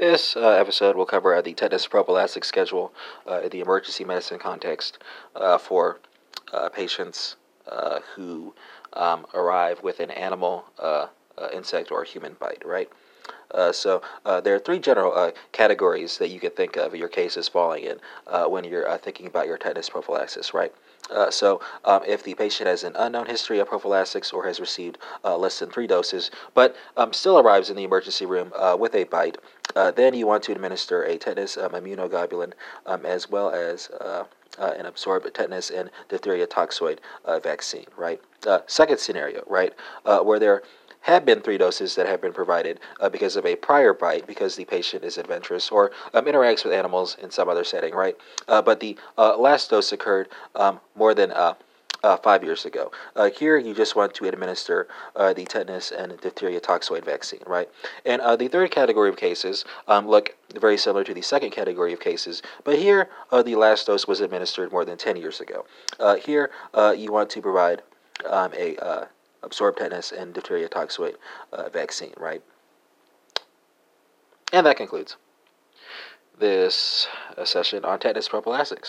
This uh, episode will cover uh, the tetanus prophylactic schedule uh, in the emergency medicine context uh, for uh, patients uh, who um, arrive with an animal, insect, or human bite, right? so there are three general categories that you can think of your cases falling in when you're thinking about your tetanus prophylaxis, right? Uh, so, um, if the patient has an unknown history of prophylaxis or has received uh, less than three doses, but um, still arrives in the emergency room uh, with a bite, uh, then you want to administer a tetanus um, immunoglobulin um, as well as uh, uh, an absorbed tetanus and diphtheria toxoid vaccine, right? second scenario, right, where there have been three doses that have been provided uh, because of a prior bite, because the patient is adventurous or um, interacts with animals in some other setting, right? Uh, but the uh, last dose occurred um, more than uh, uh, five years ago. Uh, here, you just want to administer uh, the tetanus and diphtheria toxoid vaccine, right? And uh, the third category of cases um, look very similar to the second category of cases, but here, the last dose was administered more than 10 years ago. here, you want to provide um, a absorbed tetanus and diphtheria toxoid uh, vaccine, right? And that concludes this uh, session on tetanus prophylaxis.